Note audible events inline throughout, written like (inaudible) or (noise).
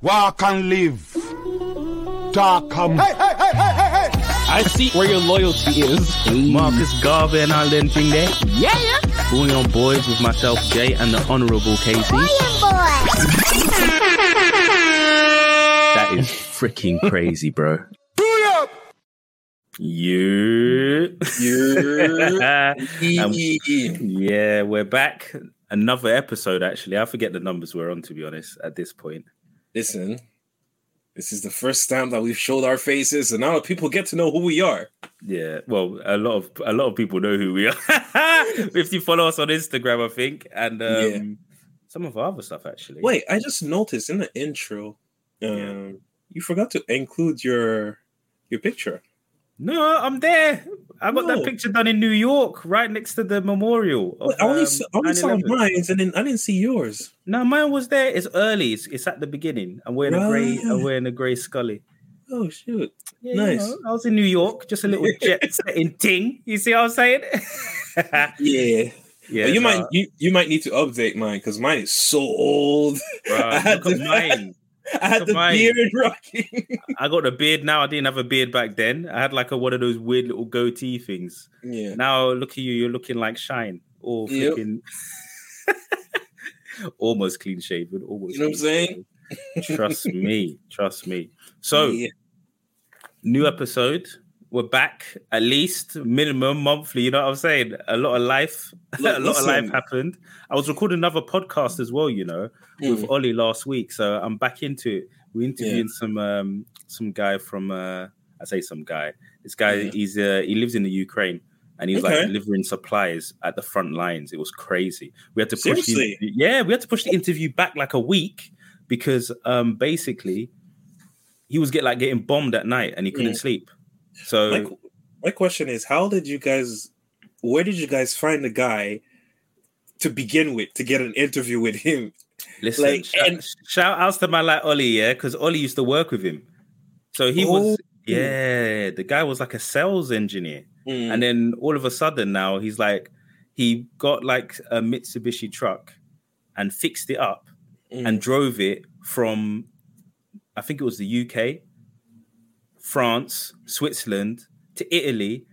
Walk and live. Talk and... Hey, hey, hey, hey, hey, hey! I see where your loyalty is. Marcus Garvey and all them thing there. Yeah, yeah. Bouyon Boys with myself, Jay, and the Honourable KC. That is freaking crazy, bro. You. Yeah. Um, yeah, we're back. Another episode, actually. I forget the numbers we're on, to be honest, at this point. Listen, this is the first time that we've showed our faces, and now people get to know who we are. Yeah, well, a lot of a lot of people know who we are. (laughs) if you follow us on Instagram, I think, and um, Yeah. some of our other stuff actually. Wait, I just noticed in the intro, um, you forgot to include your your picture. No, I'm there. I got No. that picture done in New York, right next to the memorial. of, I only, um, I only saw mine, and then I didn't see yours. No, mine was there. It's early. It's, it's at the beginning. I'm wearing a grey. Right. I'm wearing a grey Scully. Oh shoot! Yeah, Nice. You know, I was in New York, just a little (laughs) jet setting ting. You see what I'm saying? (laughs) Yeah, yeah, But you no, might you, you might need to update mine because mine is so old. bro, (laughs) I look at mine. (laughs) I had the mine. beard rocking. (laughs) I got a beard now. I didn't have a beard back then. I had like a one of those weird little goatee things. yeah, Now look at you. You're looking like Shine or Yep. flipping. (laughs) almost clean shaven. Almost. You know what I'm saying? Trust me. Trust me. So yeah. new episode. We're back at least minimum monthly. You know what I'm saying? A lot of life, (laughs) a Look, lot of life happened. I was recording another podcast as well. You know, with Mm. Ollie last week, so I'm back into it. We're interviewing some um some guy from uh I say some guy. This guy Yeah. he's uh he lives in the Ukraine and he was Okay. like delivering supplies at the front lines. It was crazy. We had to push the, yeah, we had to push the interview back like a week because um basically he was get like getting bombed at night and he couldn't Mm. sleep. So My, my question is, how did you guys? Where did you guys find the guy to begin with to get an interview with him? Listen, Like, shout, and- shout outs to my like Ollie, yeah, because Ollie used to work with him. So he Oh. was, yeah, the guy was like a sales engineer. Mm. And then all of a sudden now he's like, he got like a Mitsubishi truck and fixed it up Mm. and drove it from, I think it was the UK, France, Switzerland to Italy,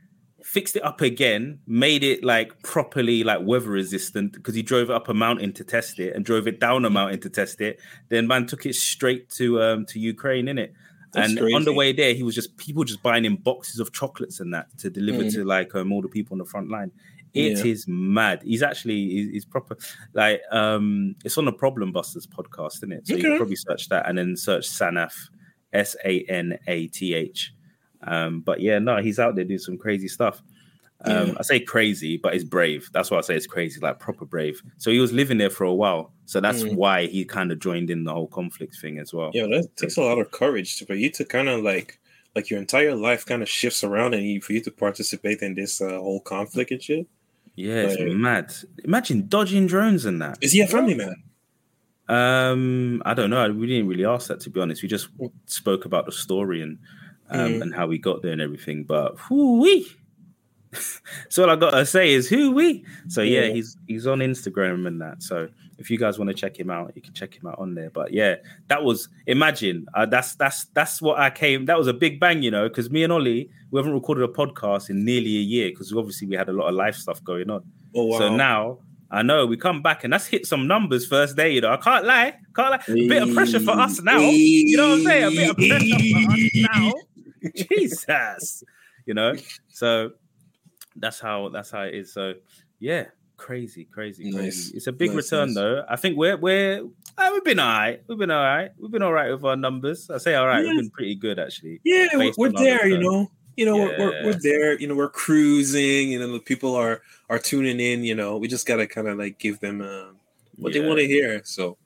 fixed it up again, made it like properly like weather resistant because he drove it up a mountain to test it and drove it down a mountain to test it. Then man took it straight to um to Ukraine in it. And on the way there, he was just people just buying him boxes of chocolates and that to deliver Mm. to like um, all the people on the front line. It is Yeah. mad. He's actually he's, he's proper like um it's on the Problem Busters podcast, isn't it? So you Okay. can probably search that and then search Sanath, S A N A T H. Um, but yeah, no, he's out there doing some crazy stuff. Um. I say crazy, but it's brave. That's why I say it's crazy, like proper brave. So he was living there for a while, so that's Mm. why he kind of joined in the whole conflict thing as well. Yeah, that takes a lot of courage for you to kind of like like your entire life kind of shifts around and you, for you to participate in this uh, whole conflict and shit. Yeah, it's mad. Imagine dodging drones and that. Is he a family man? Um, I don't know. We didn't really ask that to be honest. We just spoke about the story and um, Mm. and how we got there and everything. But whoo wee. (laughs) so all I gotta say is who we. So yeah, Yeah. he's he's on Instagram and that. So if you guys want to check him out, you can check him out on there. But yeah, that was imagine uh, that's that's that's what I came. That was a big bang, you know, because me and Ollie we haven't recorded a podcast in nearly a year because obviously we had a lot of life stuff going on. Oh wow! So now I know we come back and that's hit some numbers first day. You know, I can't lie, can't lie. A bit of pressure for us now. You know what I'm saying? A bit of pressure for us now. (laughs) Jesus, you know. So that's how that's how it is. So yeah, crazy, crazy, crazy. Nice. It's a big Nice, return nice. though. I think we're we're uh, we've been all right. We've been all right. We've been all right with our numbers. I say all right. Yeah. We've been pretty good actually. yeah, we're, based we're on our there. You know, you know, we're, we're we're there. You know, we're cruising. You know, the people are are tuning in. You know, we just gotta kind of like give them uh, what they want to hear. So,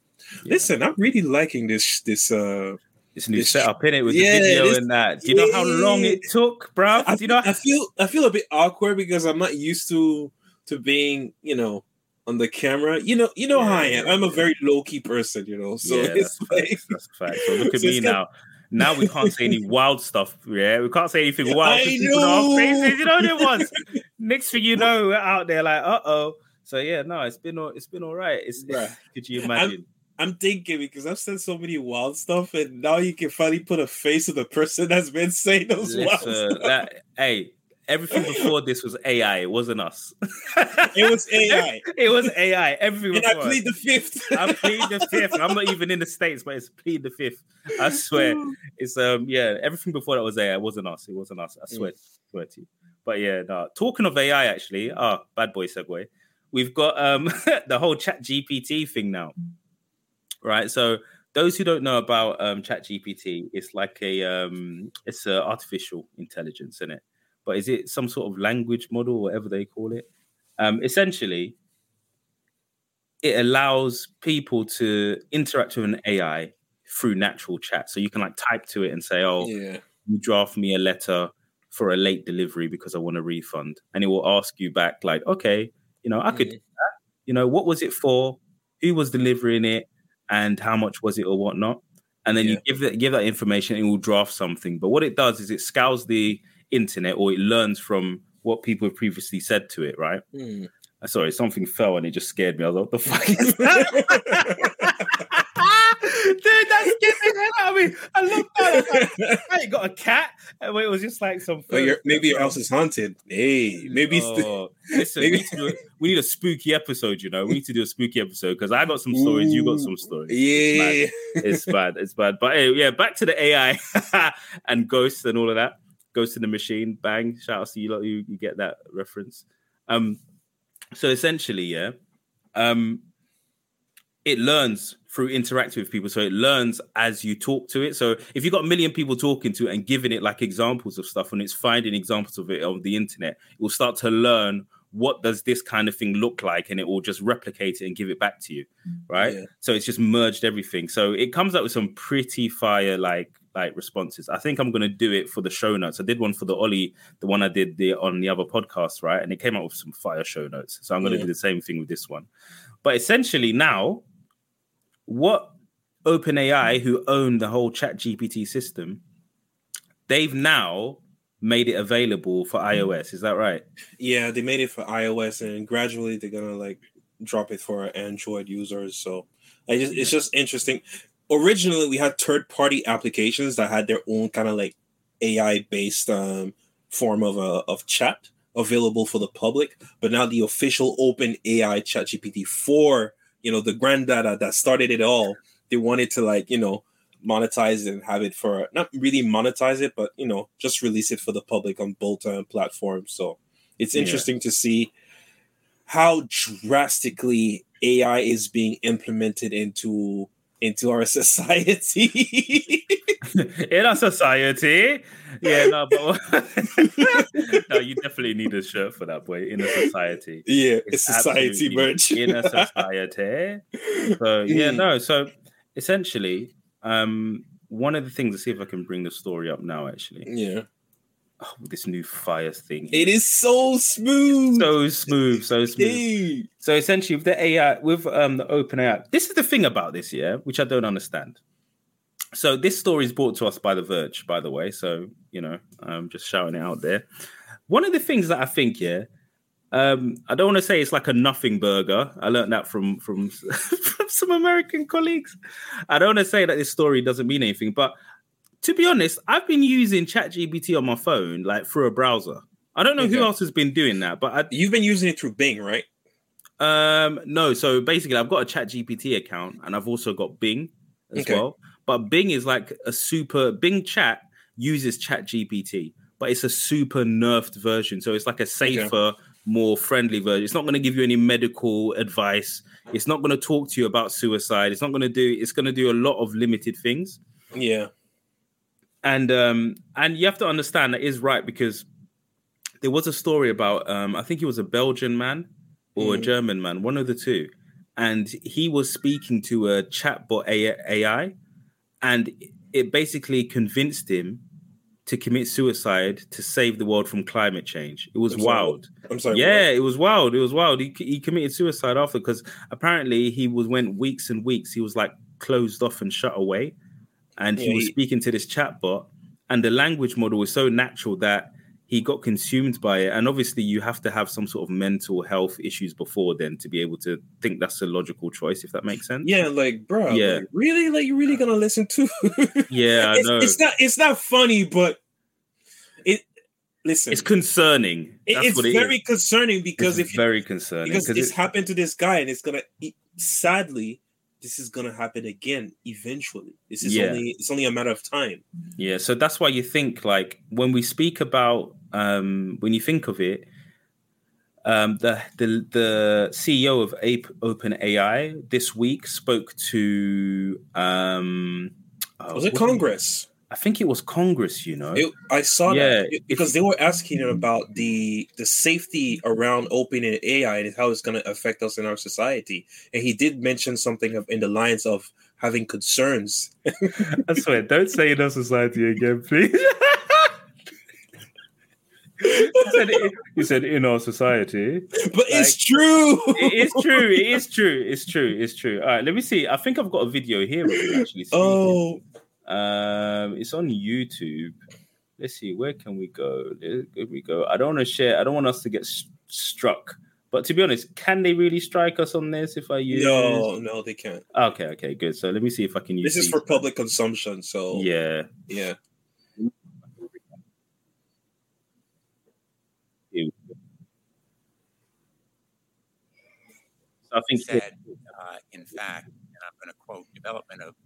Yeah. listen, I'm really liking this this uh It's new This- setup in it with Yeah, the video this- and that. Do you know how long it took, bro? I, Do you know? I feel I feel a bit awkward because I'm not used to to being you know on the camera. You know you know how I am. I'm a very low key person. You know, so yeah, it's that's like facts, that's facts. So look (laughs) at So me now. Now we can't say any (laughs) wild stuff. Yeah, we can't say anything wild. I people know our faces. You know them ones. (laughs) Next thing you know, we're out there like, uh oh. So yeah, no, it's been all it's been all right. It's Bruh. (laughs) could you imagine? I'm thinking because I've said so many wild stuff, and now you can finally put a face to the person that's been saying those wild Listen, stuff. that, hey, everything before this was AI. It wasn't us. It was AI. (laughs) it was AI. Everything and I plead the fifth. I plead the fifth. I'm not even in the states, but it's plead the fifth. I swear. (laughs) It's um yeah. Everything before that was AI. It wasn't us. It wasn't us. I swear. Swear to you. But yeah, no. Talking of AI, actually, ah, bad boy segue. We've got um (laughs) the whole Chat GPT thing now, right? So those who don't know about um Chat GPT, it's like a um it's a artificial intelligence, isn't it? But is it some sort of language model, whatever they call it? Um, essentially, it allows people to interact with an AI through natural chat. So you can like type to it and say, "Oh, yeah. you draft me a letter for a late delivery because I want a refund," and it will ask you back like, "Okay, you know, I could, do that. you know, what was it for? Who was delivering it, and how much was it or whatnot?" And then you give that give that information, and it will draft something. But what it does is it scours the internet or it learns from what people have previously said to it, right? Uh, Sorry, something fell and it just scared me. I was like, what the (laughs) fuck is that? (laughs) Dude, that scared the hell out of me. I looked down, I was like, I ain't got a cat. And it was just like some. But your, maybe your house (laughs) is haunted. Hey, maybe it's the, Oh, listen, maybe- We, need a, we need a spooky episode, you know. We need to do a spooky episode because I got some stories, you got some stories. yeah. It's bad, it's bad. But hey, yeah, back to the AI and ghosts and all of that. Ghost to the machine, bang! Shout out to you, lot, you, you get that reference. Um, so essentially, yeah, um, it learns through interacting with people. So it learns as you talk to it. So if you've got a million people talking to it and giving it like examples of stuff, and it's finding examples of it on the internet, it will start to learn what does this kind of thing look like, and it will just replicate it and give it back to you, right? Yeah. So it's just merged everything. So it comes up with some pretty fire like like responses. I think I'm gonna do it for the show notes. I did one for the Ollie, the one I did the on the other podcast, right? And it came out with some fire show notes. So I'm gonna Yeah. do the same thing with this one. But essentially now, what OpenAI, who own the whole Chat GPT system, they've now made it available for mm-hmm. iOS. Is that right? Yeah, they made it for iOS, and gradually they're gonna like drop it for Android users. So I just it's just interesting. Originally, we had third party applications that had their own kind of like AI based um, form of uh, of chat available for the public, but now the official Open AI Chat GPT four, you know, the granddaddy that started it all, they wanted to like you know monetize it and have it for not really monetize it, but you know just release it for the public on both uh, platforms. So it's Yeah. interesting to see how drastically AI is being implemented into into our (laughs) society. (laughs) in our society. Yeah, no, but (laughs) no, you definitely need a shirt for that boy in a society. yeah, it's society merch. in a society. So yeah, Mm. no. So essentially, um, one of the things. Let's see if I can bring the story up now. Actually, yeah, oh, this new fire thing. it is so smooth. so smooth, so smooth. Hey. So essentially, with the AI, with um, the open AI, this is the thing about this, yeah, which I don't understand. So this story is brought to us by The Verge, by the way. So you know, I'm just shouting it out there. One of the things that I think, yeah, um, I don't want to say it's like a nothing burger. I learned that from from (laughs) from some American colleagues. I don't want to say that this story doesn't mean anything, but to be honest, I've been using ChatGPT on my phone, like through a browser. I don't know who else has been doing that, but I, You've been using it through Bing, right? um, no. So basically, I've got a Chat GPT account, and I've also got Bing as Okay. well. But Bing is like a super Bing Chat uses Chat GPT, but it's a super nerfed version. So it's like a safer, more friendly version. It's not going to give you any medical advice. It's not going to talk to you about suicide. It's not going to do. It's going to do a lot of limited things Yeah. And um and you have to understand that is right because there was a story about um i think he was a belgian man or a Mhm. german man one of the two and he was speaking to a chatbot ai and it basically convinced him to commit suicide to save the world from climate change it was I'm sorry, wild I'm sorry. yeah, it was wild. It was wild. He, he committed suicide after because apparently he was went weeks and weeks. He was like closed off and shut away, and he was speaking to this chatbot, and the language model was so natural that he got consumed by it, and obviously you have to have some sort of mental health issues before then to be able to think that's a logical choice, if that makes sense. Yeah, like, bro, Yeah. like, really, like, you're really gonna listen to? (laughs) Yeah, I it's, know. it's not, it's not funny, but it. Listen, It's concerning. it- it's what it very is. concerning because It's if you, very concerning because it's it- happened to this guy, and it's gonna. Sadly, this is gonna happen again eventually. This is Yeah. only it's only a matter of time. Yeah, so that's why you think like when we speak about um when you think of it, um the the the CEO of Ape Open AI this week spoke to um oh, Was it Congress? I think it was Congress, you know. It, I saw Yeah, that because they were asking him about the the safety around open and AI and how it's going to affect us in our society, and he did mention something of, in the lines of having concerns. (laughs) I swear, don't say in our society again, please. he, said, said in our society. But it's true. it is true. It is true. It's true. It's true. All right, let me see. I think I've got a video here actually. speaking. oh, Um, it's on YouTube. Let's see. Where can we go? There there we go. I don't want to share. I don't want us to get s- struck. But to be honest, can they really strike us on this if I use? no, no, they can't. Okay. Okay. Good. So let me see if I can use. This is these. for public consumption, so Yeah. yeah. I think. said, uh, in fact, and I'm going to quote, development of be a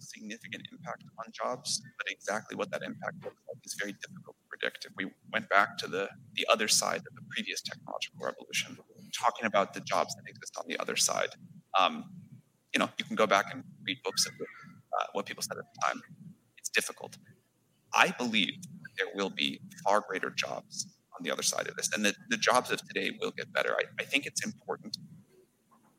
significant impact on jobs, but exactly what that impact looks like is very difficult to predict. If we went back to the, the other side of the previous technological revolution, talking about the jobs that exist on the other side, um, you know, you can go back and read books of uh, what people said at the time. It's difficult. I believe there will be far greater jobs on the other side of this, and that the jobs of today will get better. I, I think it's important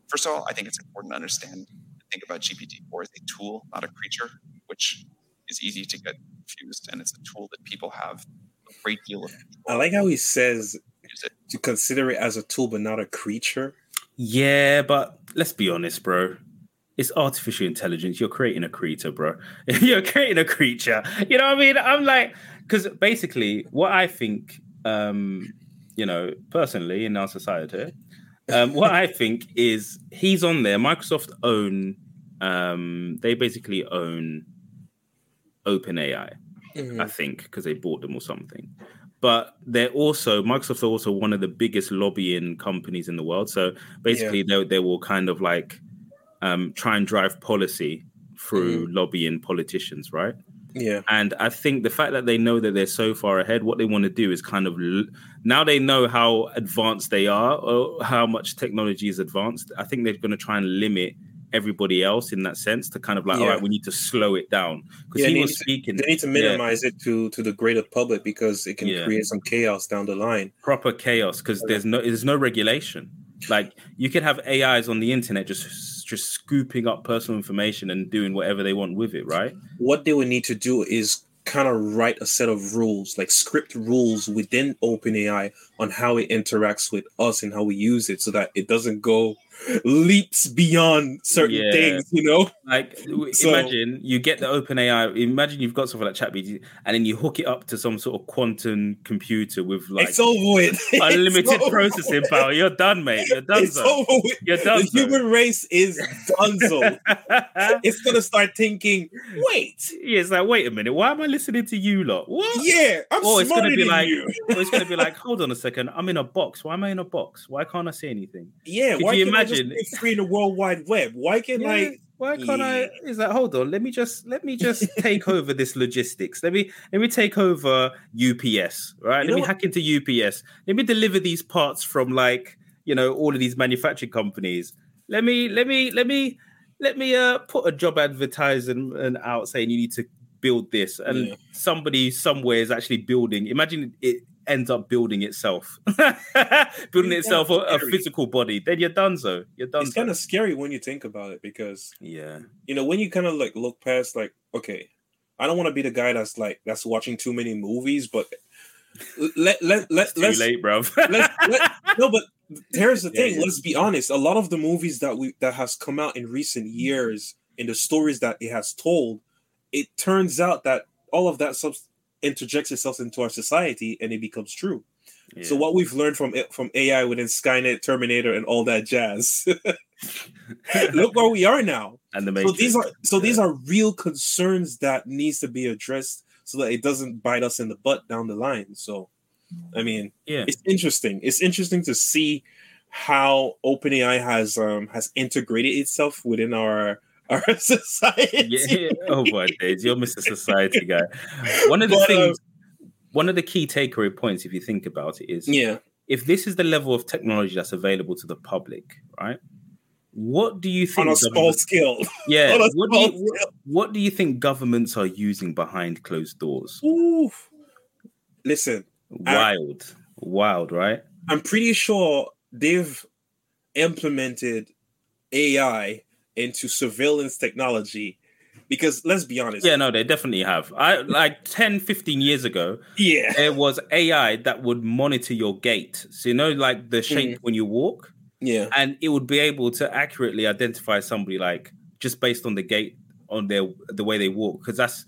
first of all, I think it's important to understand and think about GPT-4 as a tool, not a creature, which is easy to get confused, and it's a tool that people have a great deal of control I like how he says to it. to consider it as a tool, but not a creature. Yeah, but let's be honest, bro. It's artificial intelligence. You're creating a creature, bro. (laughs) You're creating a creature. You know what I mean? I'm like, because basically, what I think, um, you know, personally in our society, um, what I think is he's on there. Microsoft own, um, they basically own OpenAI. Mhm. I think, because they bought them or something. But they're also Microsoft are also one of the biggest lobbying companies in the world. So basically, they they will kind of like um, try and drive policy through lobbying politicians, right? Yeah, And I think the fact that they know that they're so far ahead, what they want to do is kind of l- now they know how advanced they are or how much technology is advanced. I think they're going to try and limit everybody else in that sense to kind of like, all Yeah. right, we need to slow it down because Yeah, he was to- speaking. they need to yeah, minimize it to to the greater public because it can Yeah. create some chaos down the line. proper chaos because there's no there's no regulation. Like you could have AIs on the internet just just scooping up personal information and doing whatever they want with it, right? What they would need to do is kind of write a set of rules, like script rules within OpenAI on how it interacts with us and how we use it, so that it doesn't go leaps beyond certain Yeah. things. You know? Like (laughs) So- imagine you get the open AI, imagine you've got something like ChatGPT and then you hook it up to some sort of quantum computer with like it's over with. (laughs) It's unlimited over processing with. power. You're done, mate. You're done. It's over with. You're done. The human race is donezo. (laughs) it's gonna start thinking, wait, yeah, it's like, wait a minute, why am I listening to you lot? What? yeah, I'm Or it's gonna be like, you. or it's gonna be like, hold on a second, I'm in a box. Why am I in a box? Why can't I see anything? Yeah, Could why you can't I just imagine- be free in the World Wide Web? Why can Yeah, like why can't I? Is that hold on? Let me just let me just (laughs) take over this logistics. Let me let me take over UPS. Right? You let me what- hack into UPS. Let me deliver these parts from like you know all of these manufacturing companies. Let me let me let me let me uh put a job advertisement out saying you need to build this, and Yeah. somebody somewhere is actually building. Imagine it ends up building itself, (laughs) building It's itself a, a physical body. Then you're done. So you're done. it's kind of scary when you think about it because yeah. you know when you kind of like look past like okay i don't want to be the guy that's like that's watching too many movies but let let let Too let's late, bro. (laughs) let, let, no but here's the Yeah, thing yeah. let's be honest a lot of the movies that we that has come out in recent years in the stories that it has told it turns out that all of that sub interjects itself into our society and it becomes true. Yeah. So what we've learned from from AI within Skynet, Terminator, and all that jazz. (laughs) Look where we are now. and the So these are so these are real concerns that needs to be addressed so that it doesn't bite us in the butt down the line. So, I mean, yeah. it's interesting. It's interesting to see how OpenAI has um has integrated itself within our our (laughs) society. yeah. Oh my days, you're Mr. Society guy. One of the But, things, um, one of the key takeaway points, if you think about it, is Yeah. if this is the level of technology that's available to the public, right? What do you think? On a small scale. (laughs) yeah. What do, you, what, what do you think governments are using behind closed doors? Oof. Listen, I- Wild, wild, right? I'm pretty sure they've implemented AI into surveillance technology because let's be honest. Yeah, no, they definitely have. I like (laughs) 10, 15 years ago, Yeah. there was AI that would monitor your gait. So you know, like the shape when you walk, Yeah. and it would be able to accurately identify somebody like just based on the gait on their the way they walk, because that's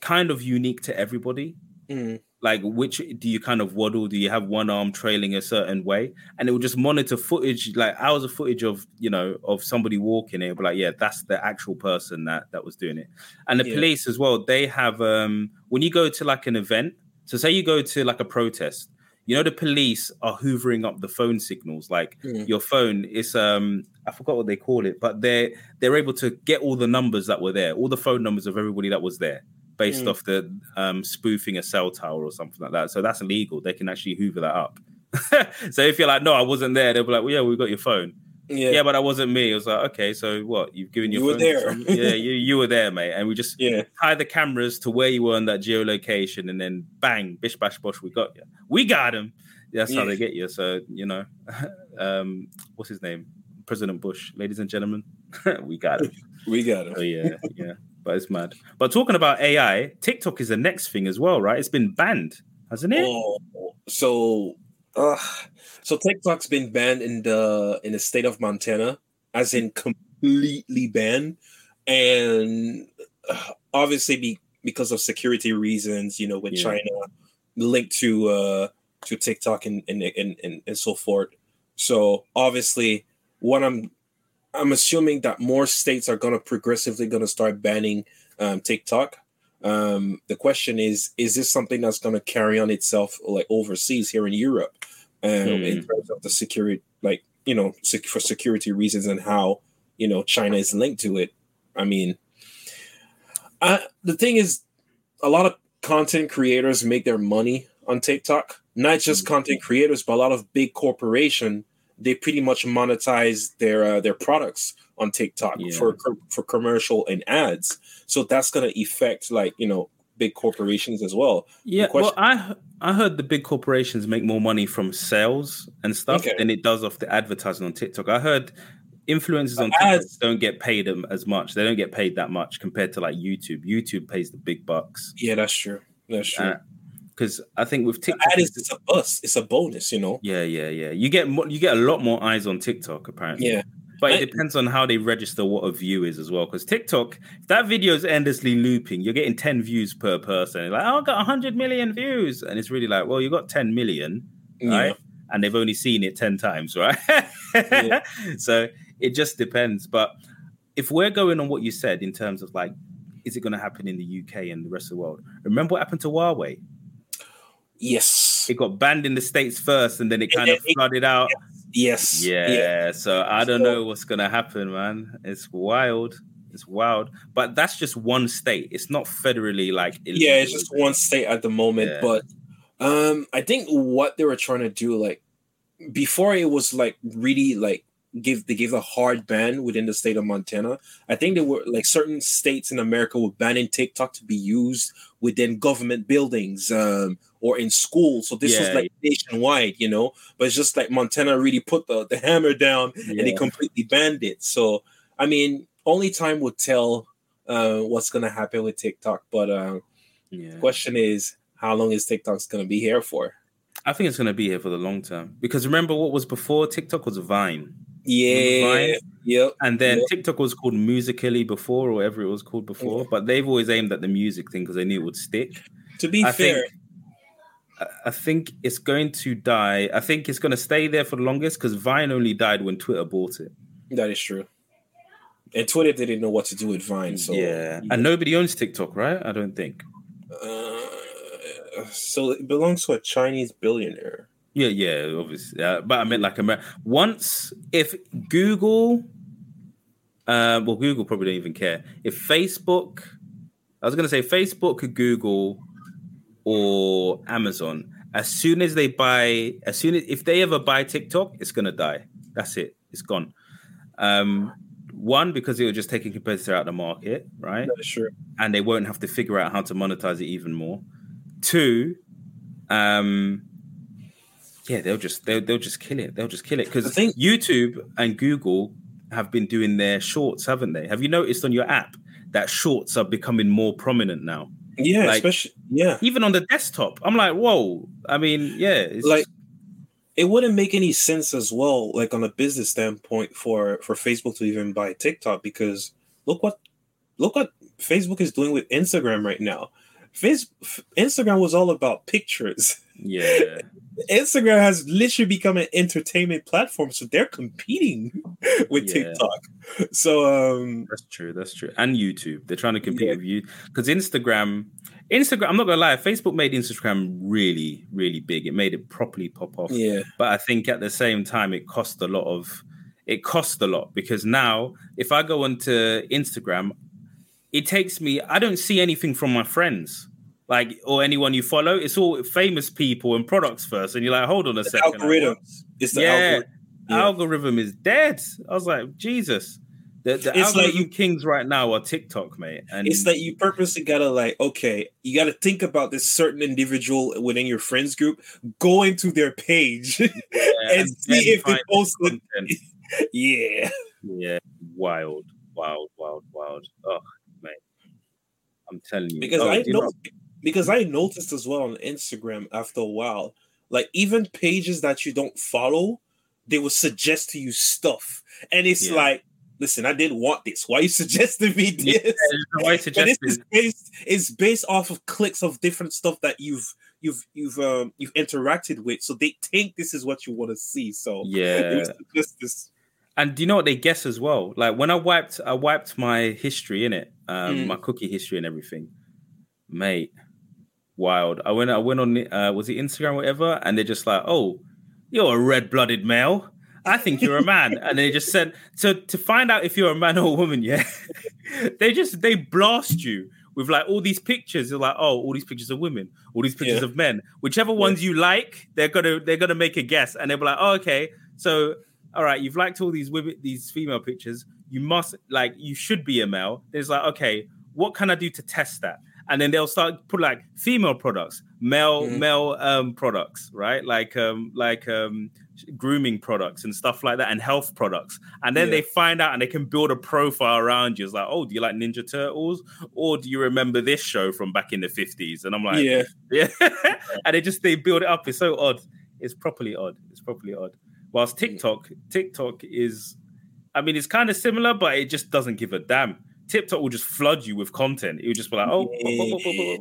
kind of unique to everybody. Mm. Like, which do you kind of waddle? Do you have one arm trailing a certain way? And it will just monitor footage, like hours of footage of you know of somebody walking. It will be like, yeah, that's the actual person that that was doing it. And the Yeah. police as well. They have um when you go to like an event. So say you go to like a protest. You know the police are hoovering up the phone signals. Like Mm. your phone is um I forgot what they call it, but they're they're able to get all the numbers that were there, all the phone numbers of everybody that was there based Mm. off the um, spoofing a cell tower or something like that. So that's illegal. They can actually hoover that up. (laughs) so if you're like, no, I wasn't there, they'll be like, well, yeah, we got your phone. Yeah. Yeah, but that wasn't me. It was like, okay, so what? You've given your You were there. yeah, (laughs) you you were there, mate. And we just Yeah. tie the cameras to where you were in that geolocation, and then bang, bish bash bosh, we got you. We got him. That's how they get you. So you know, (laughs) um, what's his name? President Bush, ladies and gentlemen, we got him. We got him. Oh yeah, yeah. But it's mad. But talking about AI, TikTok is the next thing as well, right? It's been banned, hasn't it? Oh, so uh, so TikTok's been banned in the in the state of Montana, as in completely banned, and obviously be, because of security reasons, you know, with Yeah. China linked to uh to TikTok and and, and and and so forth. So obviously, what I'm I'm assuming that more states are gonna progressively gonna start banning um, TikTok. Um, the question is, is this something that's going to carry on itself like overseas here in Europe, um, in Hmm. terms of the security, like you know, sec- for security reasons and how you know China is linked to it. I mean, I, the thing is, a lot of content creators make their money on TikTok. Not just Hmm. content creators, but a lot of big corporation. They pretty much monetize their uh, their products on TikTok Yeah. for for commercial and ads. So that's going to affect like you know big corporations as well. Yeah, well, I I heard the big corporations make more money from sales and stuff Okay. than it does off the advertising on TikTok. I heard influencers on TikTok ads- don't get paid them as much. They don't get paid that much compared to like YouTube. YouTube pays the big bucks Yeah, that's true. That's true. Uh, because I think with TikTok, ad is it's a bus. It's a bonus, you know. yeah, yeah, yeah, you get you get a lot more eyes on TikTok apparently. Yeah. But it depends on how they register what a view is as well. Because TikTok, if that video is endlessly looping, you're getting 10 views per person. Like, oh, I got 100 million views. And it's really like, well, you got 10 million, right? And they've only seen it 10 times, right? Yeah. (laughs) so it just depends. But if we're going on what you said in terms of like, is it going to happen in the UK and the rest of the world? Remember what happened to Huawei? Yes. It got banned in the States first and then it kind then of it- flooded out. Yes. Yeah, yeah. so I don't So- know what's gonna happen, man. It's wild. It's wild, but that's just one state. It's not federally like. Yeah, it's just one state at the moment, Yeah. but um I think what they were trying to do like before it was like really like give they gave a hard ban within the state of Montana. I think there were like certain states in America were banning TikTok to be used within government buildings um or in school. So this was like nationwide, you know. But it's just like Montana really put the, the hammer down and they completely banned it. So I mean, only time will tell uh, what's gonna happen with TikTok. But uh, Yeah. question is, how long is TikTok's gonna be here for? I think it's gonna be here for the long term because remember what was before TikTok was Vine, Yeah, Vine? yep, and then Yeah. TikTok was called Musical.ly before or whatever it was called before. But they've always aimed at the music thing because they knew it would stick. To be I fair, think I- think it's going to die. I think it's going to stay there for the longest because Vine only died when Twitter bought it. that is true. And Twitter didn't know what to do with Vine, so yeah, and nobody owns TikTok, right? I don't think. Uh, so it belongs to a Chinese billionaire. Yeah, yeah, obviously. Uh, but I meant like America. Once, if Google, uh, well, Google probably don't even care. If Facebook, I was going to say Facebook, Google, or Amazon, as soon as they buy, as soon as if they ever buy TikTok, it's going to die. That's it. It's gone. Um, one because it will just take a competitor out of the market, right? That is true. and they won't have to figure out how to monetize it even more. Two, um, yeah, they'll just they'll, they'll just kill it. They'll just kill it because YouTube and Google have been doing their shorts, haven't they? Have you noticed on your app that shorts are becoming more prominent now, Yeah, Like- especially yeah. even on the desktop? I'm like, whoa! I mean, yeah, it's like it wouldn't make any sense as well like on a business standpoint for for facebook to even buy tiktok because look what look what facebook is doing with instagram right now Face, instagram was all about pictures yeah, (laughs) instagram has literally become an entertainment platform so they're competing (laughs) with Yeah. tiktok so um that's true. That's true. And YouTube, they're trying to compete Yeah. with you because Instagram. Instagram, I'm not gonna lie, Facebook made Instagram really, really big. It made it properly pop off. yeah but I think at the same time it cost a lot of it cost a lot because now if I go onto Instagram, it takes me I don't see anything from my friends. Like or anyone you follow, it's all famous people and products first, and you're like, hold on a second. algorithm it's the Yeah. algorithm Yeah. Algorithm is dead. I was like, Jesus. The, the It's like you- kings right now are TikTok, mate. And it's like you purposely gotta like okay you gotta think about this certain individual within your friends group go into their page (laughs) yeah, and see if they posted content. (laughs) yeah Yeah, wild, wild, wild, wild. Oh, mate, I'm telling you. because Oh, i do you know- know because i noticed as well on instagram after a while like even pages that you don't follow they will suggest to you stuff and it's Yeah. like listen i didn't want this why you (laughs) suggesting me this Yeah, why but this (laughs) suggested? is based it's based off of clicks of different stuff that you've you've you've um you've interacted with so they think this is what you want to see so (laughs) Yeah, just this and do you know what they guess as well? Like when I wiped, I wiped my history in it, um, Mm. my cookie history and everything, mate. Wild. I went, I went on, the- uh, was it Instagram, or whatever, and they're just like, "Oh, you're a red-blooded male." I think you're a man, (laughs) and they just said so to find out if you're a man or a woman. Yeah, (laughs) they just they blast you with like all these pictures. They're like, oh, all these pictures of women, all these pictures Yeah. of men. Whichever ones you like, they're gonna they're gonna make a guess, and they'll be like, oh, okay, so all right, you've liked all these women, these female pictures. You must like you should be a male. It's like, okay, what can I do to test that? And then they'll start put like female products, male Mhm. male um products, right? Like um like um grooming products and stuff like that, and health products. And then Yeah. they find out and they can build a profile around you. It's like, oh, do you like Ninja Turtles, or do you remember this show from back in the fifties? And I'm like, yeah (laughs) yeah. and they just they build it up. It's so odd. It's properly odd. It's properly odd. Whilst TikTok, TikTok is, I mean, it's kind of similar, but it just doesn't give a damn. TikTok will just flood you with content. It will just be like, oh, yeah,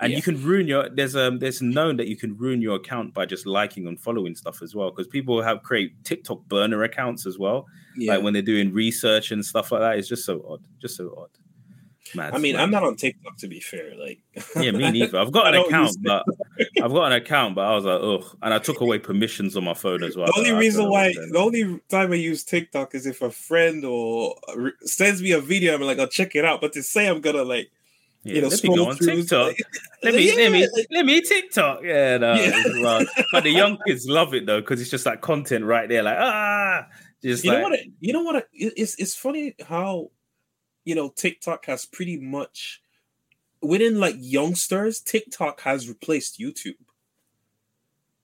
and yeah. you can ruin your. There's um, there's known that you can ruin your account by just liking and following stuff as well, because people have create TikTok burner accounts as well, yeah. like when they're doing research and stuff like that. It's just so odd, just so odd. Mad, I mean. I'm not on TikTok to be fair. Like, (laughs) Yeah, me neither. I've got (laughs) an account, but (laughs) I've got an account, but I was like, ugh. And I took away permissions on my phone as well. The only reason why, what to do. the only time I use TikTok is if a friend or sends me a video, I'm like, I'll check it out. But to say I'm gonna like, Yeah, you know, let me go on through, TikTok. like- let me, let me, like- let me TikTok. Yeah, no, Yeah. but the young kids love it though because it's just like content right there. Like ah, just you like know what? I- You know what? I- It's it's funny how, you know, TikTok has pretty much within like youngsters, TikTok has replaced YouTube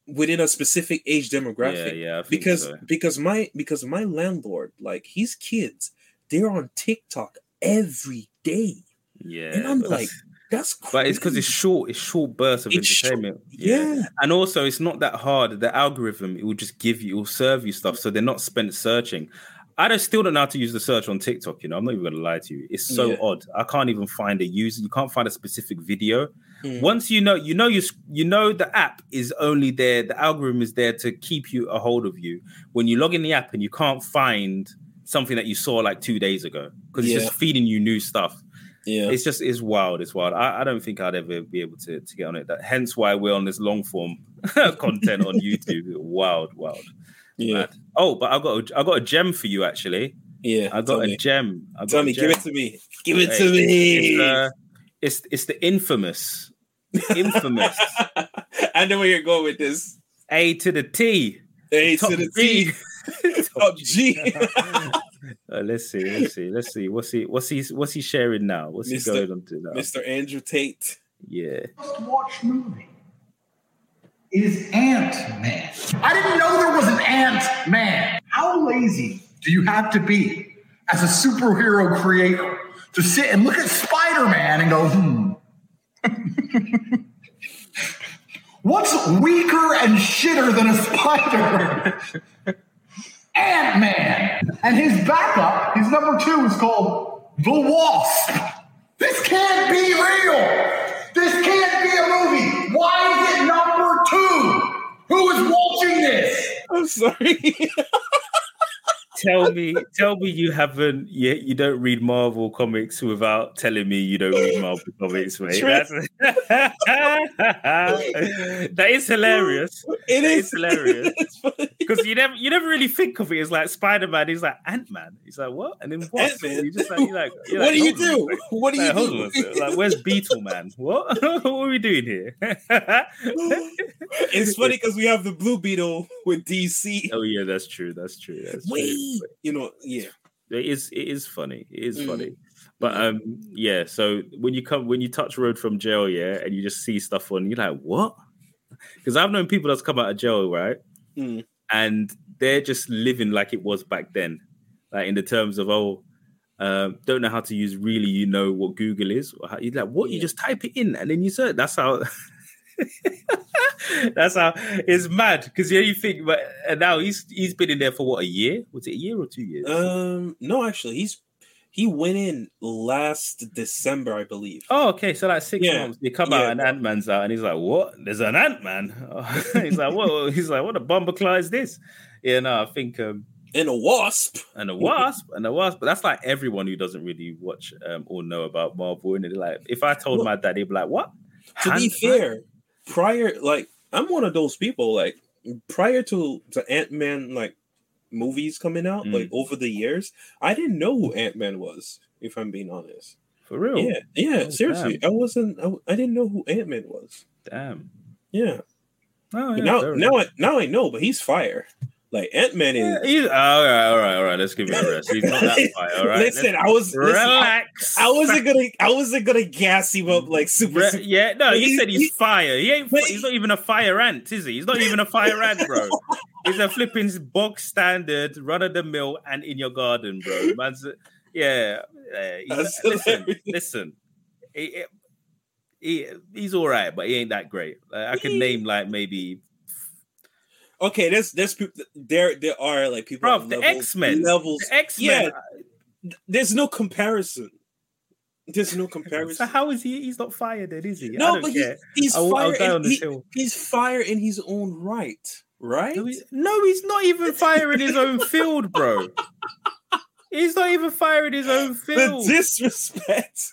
within a specific age demographic. yeah. Think because so. because my because my landlord like his kids they're on TikTok every day yeah, and I'm like that's- that's but it's because it's short, it's short bursts of It's entertainment. yeah and also it's not that hard. The algorithm it will just give you, it will serve you stuff, so they're not spent searching. I don't still don't know how to use the search on TikTok. You know, I'm not even gonna lie to you. It's so Yeah. odd. I can't even find a user. You can't find a specific video. Mm. Once you know, you know you you know the app is only there. The algorithm is there to keep you a hold of you. When you log in the app and you can't find something that you saw like two days ago because it's Yeah. just feeding you new stuff. Yeah. It's just it's wild. It's wild. I, I don't think I'd ever be able to to get on it. That hence why we're on this long form (laughs) content on (laughs) YouTube. Wild, wild. Yeah. mad. Oh, but I got a, I got a gem for you actually. Yeah. I Tell got a me. gem. I got Tell a me, gem. give it to me. Give it Hey, to me. It's, uh, it's it's the infamous, infamous (laughs) I know where you're going with this. A to the T. A Top to the G. T. (laughs) Top G. (laughs) Uh, let's see, let's see, let's see. What's he what's he what's he sharing now? What's Mr. he going on to now? Mr. Andrew Tate. Yeah. Must watch movie is Ant Man. I didn't know there was an Ant Man. How lazy do you have to be as a superhero creator to sit and look at Spider Man and go, hmm. (laughs) What's weaker and shitter than a spider? Ant Man. And his backup, his number two, is called The Wasp. This can't be real. This can't be a movie. Why is it number two? Who is watching this? I'm sorry. tell me, tell me you haven't you, you don't read Marvel comics without telling me you don't read Marvel comics, mate. True. That's, (laughs) hilarious. it It's is hilarious. (laughs) It's funny. Because you never you never really think of it as like Spider Man. He's like Ant Man. He's like what? And then what? Ant-Man? You just like, you're like, you're What like, do you hold on a do? What do you Like, hold on a do? Like, where's Beetle Man? What? (laughs) what are we doing here? (laughs) It's funny because we have the Blue Beetle with DC. oh yeah, that's true. That's true. That's true. Wait, you know, yeah. It is. It is funny. It is Mm. funny. But um, yeah. So when you come, when you touch road from jail, yeah, and you just see stuff on, you're like, what? Because I've known people that's come out of jail, right, Mm. And they're just living like it was back then, like in the terms of oh, um, don't know how to use really, you know what Google is. Or how, you're like, what? You just type it in and then you search. That's how. (laughs) That's how it's mad because yeah, you think, but and now he's he's been in there for what a year? Was it a year or two years? Um, no, actually, he's he went in last December, I believe. Oh, okay. So like six Yeah. months, they come Yeah. out and Ant Man's out, and he's like, "What? There's an Ant Man." (laughs) he's like, "What?" (laughs) He's like, "What a bumperclaw is this?" Yeah, no, I think um, And a wasp. and a wasp and a wasp, but that's like everyone who doesn't really watch um, or know about Marvel. And like, if I told Well, my dad, he'd be like, "What?" To be Ant-Man? fair, prior like I'm one of those people like prior to to Ant Man like movies coming out Mm. like over the years, I didn't know who Ant Man was. If I'm being honest, for real? yeah, yeah, Oh, seriously, I wasn't. I, I didn't know who Ant Man was. Damn. Yeah, Oh, yeah, now now. I now I know, but he's fire. Like Ant Man is. Yeah, he's, all right, all right, all right. Let's give it a rest. He's not that (laughs) fire. All right, listen, I was listen, I, relax. I wasn't gonna I wasn't gonna gas him up like super. Re- super yeah, no, you he- said he's he- fire. He ain't. He's not even a fire ant, is he? He's not even a fire ant, bro. (laughs) He's a flipping box standard, run of the mill, and in your garden, bro. Man's, yeah, yeah, he's- (laughs) listen, listen. He, he, he's all right, but he ain't that great. Like, I could He- name like maybe, Okay, there's there's people there there are like people bro, the X Men. levels. The X Men. There's no comparison. There's no comparison. So how is he? He's not fired, then, is he? No, but he's, care. he's I'll- I'll fire. die on in, he- he's fire in his own right, right? No, he- no, he's not even firing his own field, bro. He's not even firing his own the field. disrespect.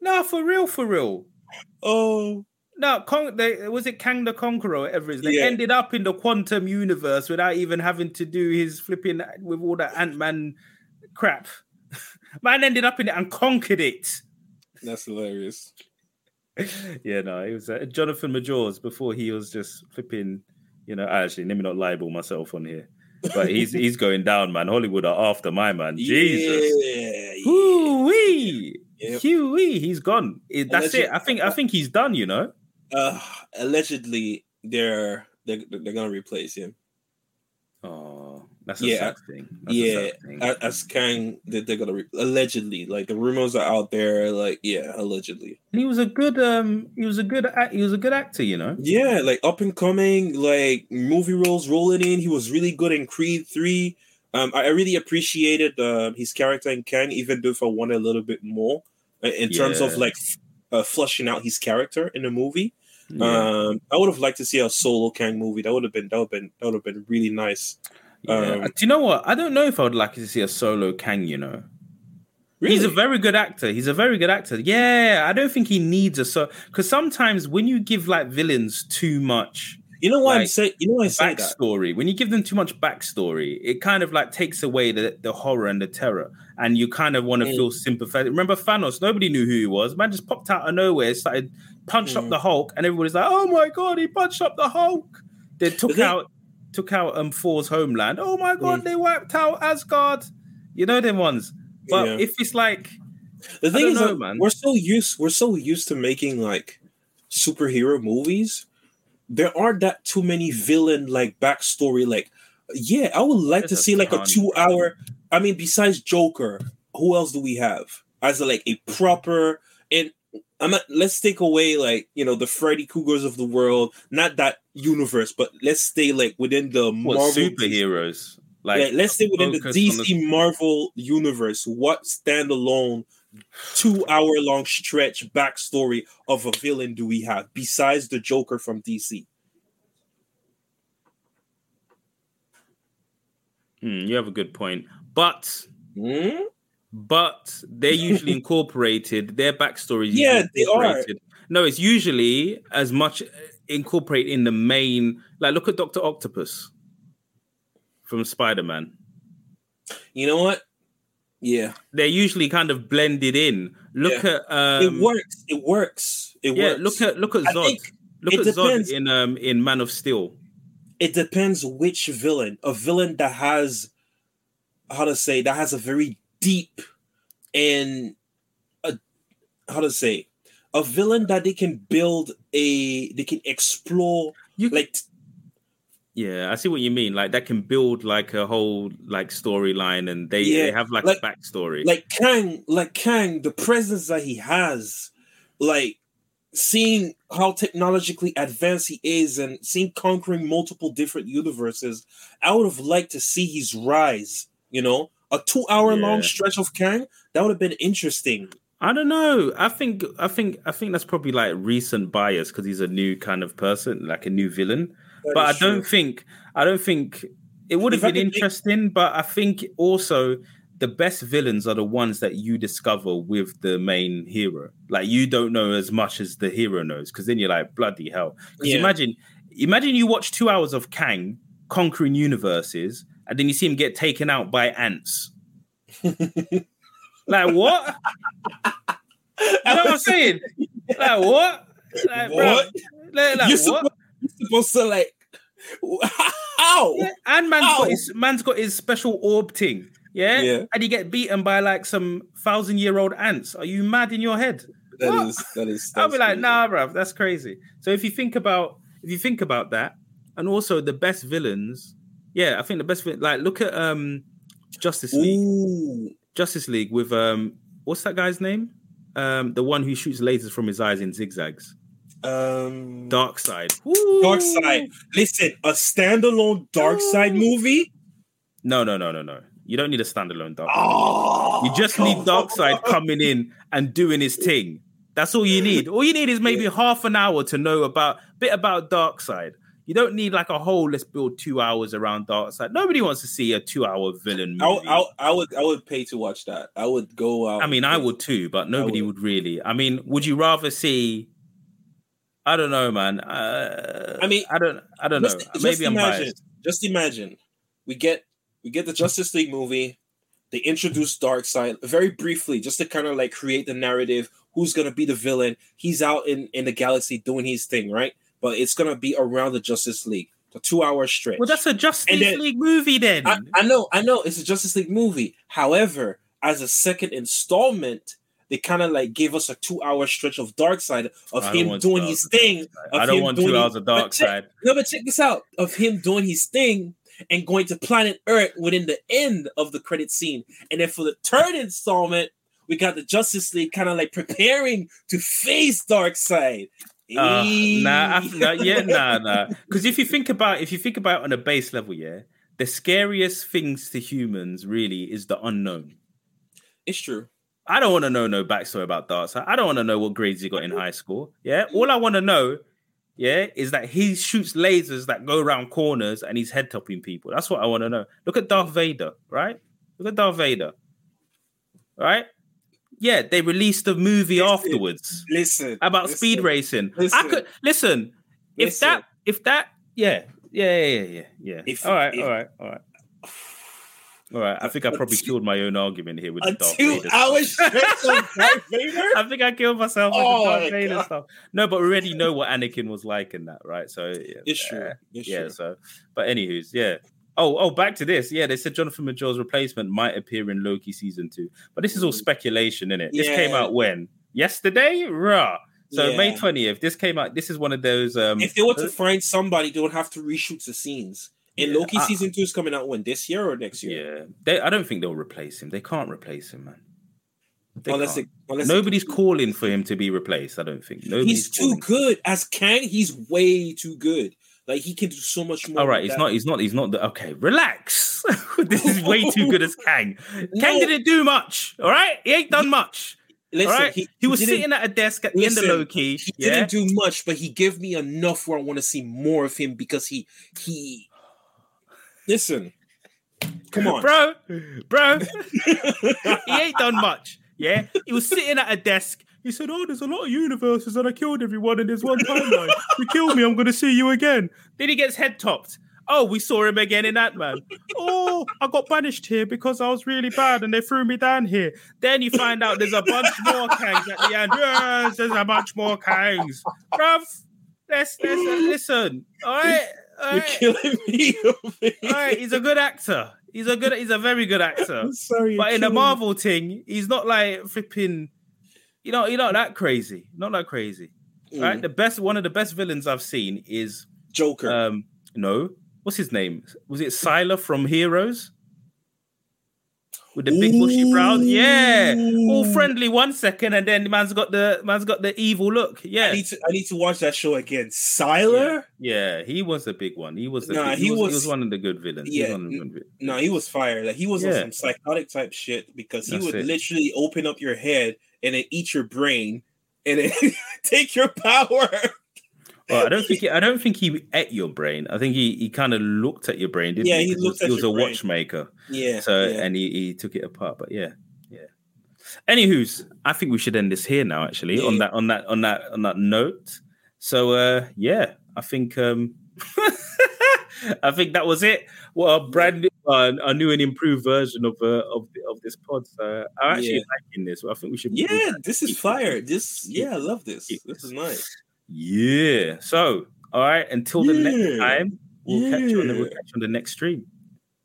no, for real, for real. oh, No, Kong, they, was it Kang the Conqueror or whatever it is? They Yeah. ended up in the quantum universe without even having to do his flipping with all that Ant Man crap. (laughs) Man ended up in it and conquered it. that's hilarious. (laughs) yeah, no, it was uh, Jonathan Majors before he was just flipping. You know, actually, let me not libel myself on here, but he's he's (laughs) going down, man. Hollywood are after my man. Jesus. Yeah, yeah. Hoo wee, Yep. wee, he's gone. It- that's it. I think I think he's done. You know. Uh, allegedly, they're they're they're gonna replace him. Oh, that's a Yeah, sad thing. That's yeah, thing. A- as Kang, that they're gonna re- allegedly like the rumors are out there. Like, yeah, allegedly. he was a good um. He was a good. act- He was a good actor. You know. Yeah, like up and coming, like movie roles rolling in. He was really good in Creed three. Um, I I really appreciated uh, his character in Kang, even though if I wanted a little bit more uh, in terms of like uh, flushing out his character in the movie. Yeah. Um, I would have liked to see a solo Kang movie. That would have been that would have been that would have been really nice. Yeah. um, Do you know what? I don't know if I would like to see a solo Kang. You know, Really? he's a very good actor. He's a very good actor. Yeah, I don't think he needs a so because sometimes when you give like villains too much you know why I'm saying you know why I say that. backstory, when you give them too much backstory, it kind of like takes away the, the horror and the terror, and you kind of want to Mm. feel sympathetic. Remember Thanos? Nobody knew who he was. Man just popped out of nowhere, started punched up Mm. the Hulk, and everybody's like, "Oh my god, he punched up the Hulk!" They took out took out um Thor's homeland. Oh my god, Mm. they wiped out Asgard. You know them ones. But Yeah. if it's like The thing is, know, man. we're so used we're so used to making like superhero movies. There aren't that too many villain like backstory. Like, yeah, I would like There's to see like a two hour. I mean, besides Joker, who else do we have as a, like a proper I'm not. Let's take away like you know the Freddy Kruegers of the world, not that universe, but let's stay like within the what Marvel superheroes? Like yeah, let's stay within the DC Marvel universe. What standalone two hour long stretch backstory of a villain do we have besides the Joker from DC? Hmm, you have a good point, but Hmm? But they're usually (laughs) incorporated. Their backstory, is Yeah, they are. incorporated. No, it's usually as much incorporate in the main. Like, look at Doctor Octopus from Spider Man. You know what? Yeah, They're usually kind of blended in. Look at um, it works. It works. It Yeah, works. look at look at Zod. Look at depends. Zod in um in Man of Steel. it depends which villain. A villain that has how to say that has a very deep and a how to say a villain that they can build a they can explore You like Yeah, I see what you mean. Like that can build like a whole like storyline, and they, Yeah, they have like, like- a backstory. like Kang, like Kang, the presence that he has, like seeing how technologically advanced he is and seeing conquering multiple different universes, I would have liked to see his rise, you know? A two hour long stretch of Kang, that would have been interesting. I don't know. I think I think I think that's probably like recent bias because he's a new kind of person, like a new villain. That but I don't true. think I don't think it would have If been make- interesting. But I think also the best villains are the ones that you discover with the main hero. Like you don't know as much as the hero knows, because then you're like bloody hell. Because Yeah. imagine imagine you watch two hours of Kang conquering universes, and then you see him get taken out by ants. (laughs) like what? You know what I'm saying? Like what? Like, bro, What? like, like, you're, what? supposed, you're supposed to like how? Yeah, and man's Ow. got his man's got his special orb thing. Yeah? Yeah. and you get beaten by like some thousand year old ants. Are you mad in your head? That What? is that is I'll be like, crazy. nah, bruv, that's crazy. So if you think about if you think about that, and also the best villains, yeah, I think the best thing, like look at um Justice League. Ooh. Justice League with um what's that guy's name? Um the one who shoots lasers from his eyes in zigzags. Um Darkseid. Dark Side. Listen, a standalone Darkseid movie. No, no, no, no, no. You don't need a standalone Dark Oh, You just need Darkseid coming in and doing his thing. That's all you need. All you need is maybe half an hour to know about a bit about Darkseid. You don't need like a whole let's build two hours around Darkseid. Nobody wants to see a two-hour villain I, movie. I, I would I would pay to watch that. I would go out. I mean, I would too, but nobody would. would. really. I mean, would you rather see? I don't know, man. Uh, I mean, I don't. I don't know. Just, just Maybe I'm imagine. biased. Just imagine. We get we get the Justice League movie. They introduce Darkseid very briefly, just to kind of like create the narrative. Who's gonna be the villain? He's out in in the galaxy doing his thing, right? But it's gonna be around the Justice League. The two hour stretch. Well, that's a Justice And then- League movie then. I, I know, I know, it's a Justice League movie. However, as a second installment, they kind of like gave us a two-hour stretch of Darkseid of him doing his thing. I don't want doing two his- hours of but Dark check- Side. No, but check this out: of him doing his thing and going to planet Earth within the end of the credit scene, and then for the third installment, we got the Justice League kind of like preparing to face Darkseid. Uh, nah, I, nah, yeah, nah, nah. Because if you think about, if you think about it on a base level, yeah, the scariest things to humans really is the unknown. It's true. I don't want to know no backstory about Darkseid. I don't want to know what grades he got in high school. Yeah, all I want to know, yeah, is that he shoots lasers that go around corners and he's head topping people. That's what I want to know. Look at Darth Vader, right? Look at Darth Vader, right? Yeah, they released a movie Listen, afterwards Listen about listen, speed racing. I could listen. If that, if that, yeah, yeah, yeah, yeah, yeah. If- all right, if- all right, all right. All right, I think I probably killed my own argument here with the Darth Vader hour stuff. stretch of (laughs) Darth Vader? I think I killed myself with Oh the Darth Vader God. stuff. No, but we already know what Anakin was like in that, right? So yeah, It's true. It's yeah. true. So, but anywho's, yeah. Oh, oh, back to this. Yeah, they said Jonathan Majors' replacement might appear in Loki season two, but this is all speculation, isn't it? This came Mm. Out when yesterday, rah. So May twentieth. This came out. This is one of those. Um, If they were to find somebody, they would have to reshoot the scenes. And Yeah, Loki I- season two is coming out when this year or next year? yeah, they, I don't think they'll replace him. They can't replace him, man. They unless they, unless Nobody's calling for him to be replaced. I don't think. Nobody's he's too good as Kang. He's way too good. Like he can do so much more. All right, he's that. not. He's not. He's not. The, okay, relax. (laughs) this is way too good as Kang. (laughs) Kang didn't do much. All right, he ain't done much. Listen, right, he, he, was sitting at a desk at the end listen, of Loki. He yeah, didn't do much, but he gave me enough where I want to see more of him because he he. Listen, come on, bro, bro. (laughs) he ain't done much. Yeah, he was sitting at a desk. He said, "Oh, there's a lot of universes, and I killed everyone in this one timeline. you killed me. I'm going to see you again." Then he gets head topped. Oh, we saw him again in Ant Man. Oh, I got banished here because I was really bad, and they threw me down here. Then you find out there's a bunch more Kangs at the end. Yes, there's a bunch more Kangs, bruv. Let's, let's listen. All right, all you're right. killing me. All right, he's a good actor. He's a good. He's a very good actor. (laughs) Sorry, But in the killing me. Marvel thing, he's not like flipping. You know, you're not that crazy. Not that crazy. Mm. Right. The best. One of the best villains I've seen is Joker. um no. What's his name? Was it Sylar from Heroes? With the big bushy brows? Yeah. All friendly one second, and then the man's got the man's got the evil look. Yeah. I need to I need to watch that show again. Sylar? Yeah, he was the big one. He was the Nah, big, he he, was, he was- was one of the good villains. Yeah, one of the good vi- No, he was fired. Like he was on some psychotic type shit because he That's would it. literally open up your head and then eat your brain and then (laughs) take your power. Well, I don't think he, I don't think he ate your brain. I think he, he kind of looked at your brain. Didn't Yeah, he? he looked he at was, your a brain. watchmaker. Yeah. So yeah. and he, he took it apart. But yeah, yeah. Anywho's, I think we should end this here now. Actually, on that on that on that on that note. So uh yeah, I think um (laughs) I think that was it. Well, a brand new, uh, a new and improved version of uh, of the, of this pod. So I'm actually Yeah. liking this. I think we should. yeah, this is fire. This yeah, I love this. This is nice. Yeah. So, all right. Until the next time, we'll catch you on the we'll catch you on the next stream.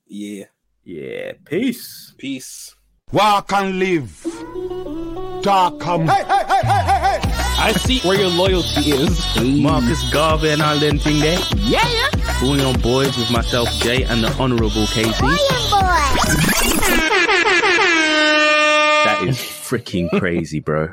Yeah. Yeah. Peace. Peace. Walk and live. Dark come. I see where your loyalty is. Marcus Garvey and all them thing there. Yeah, yeah. Bouyon Boys with myself, Jay, and the Honourable KC. That is freaking crazy, bro.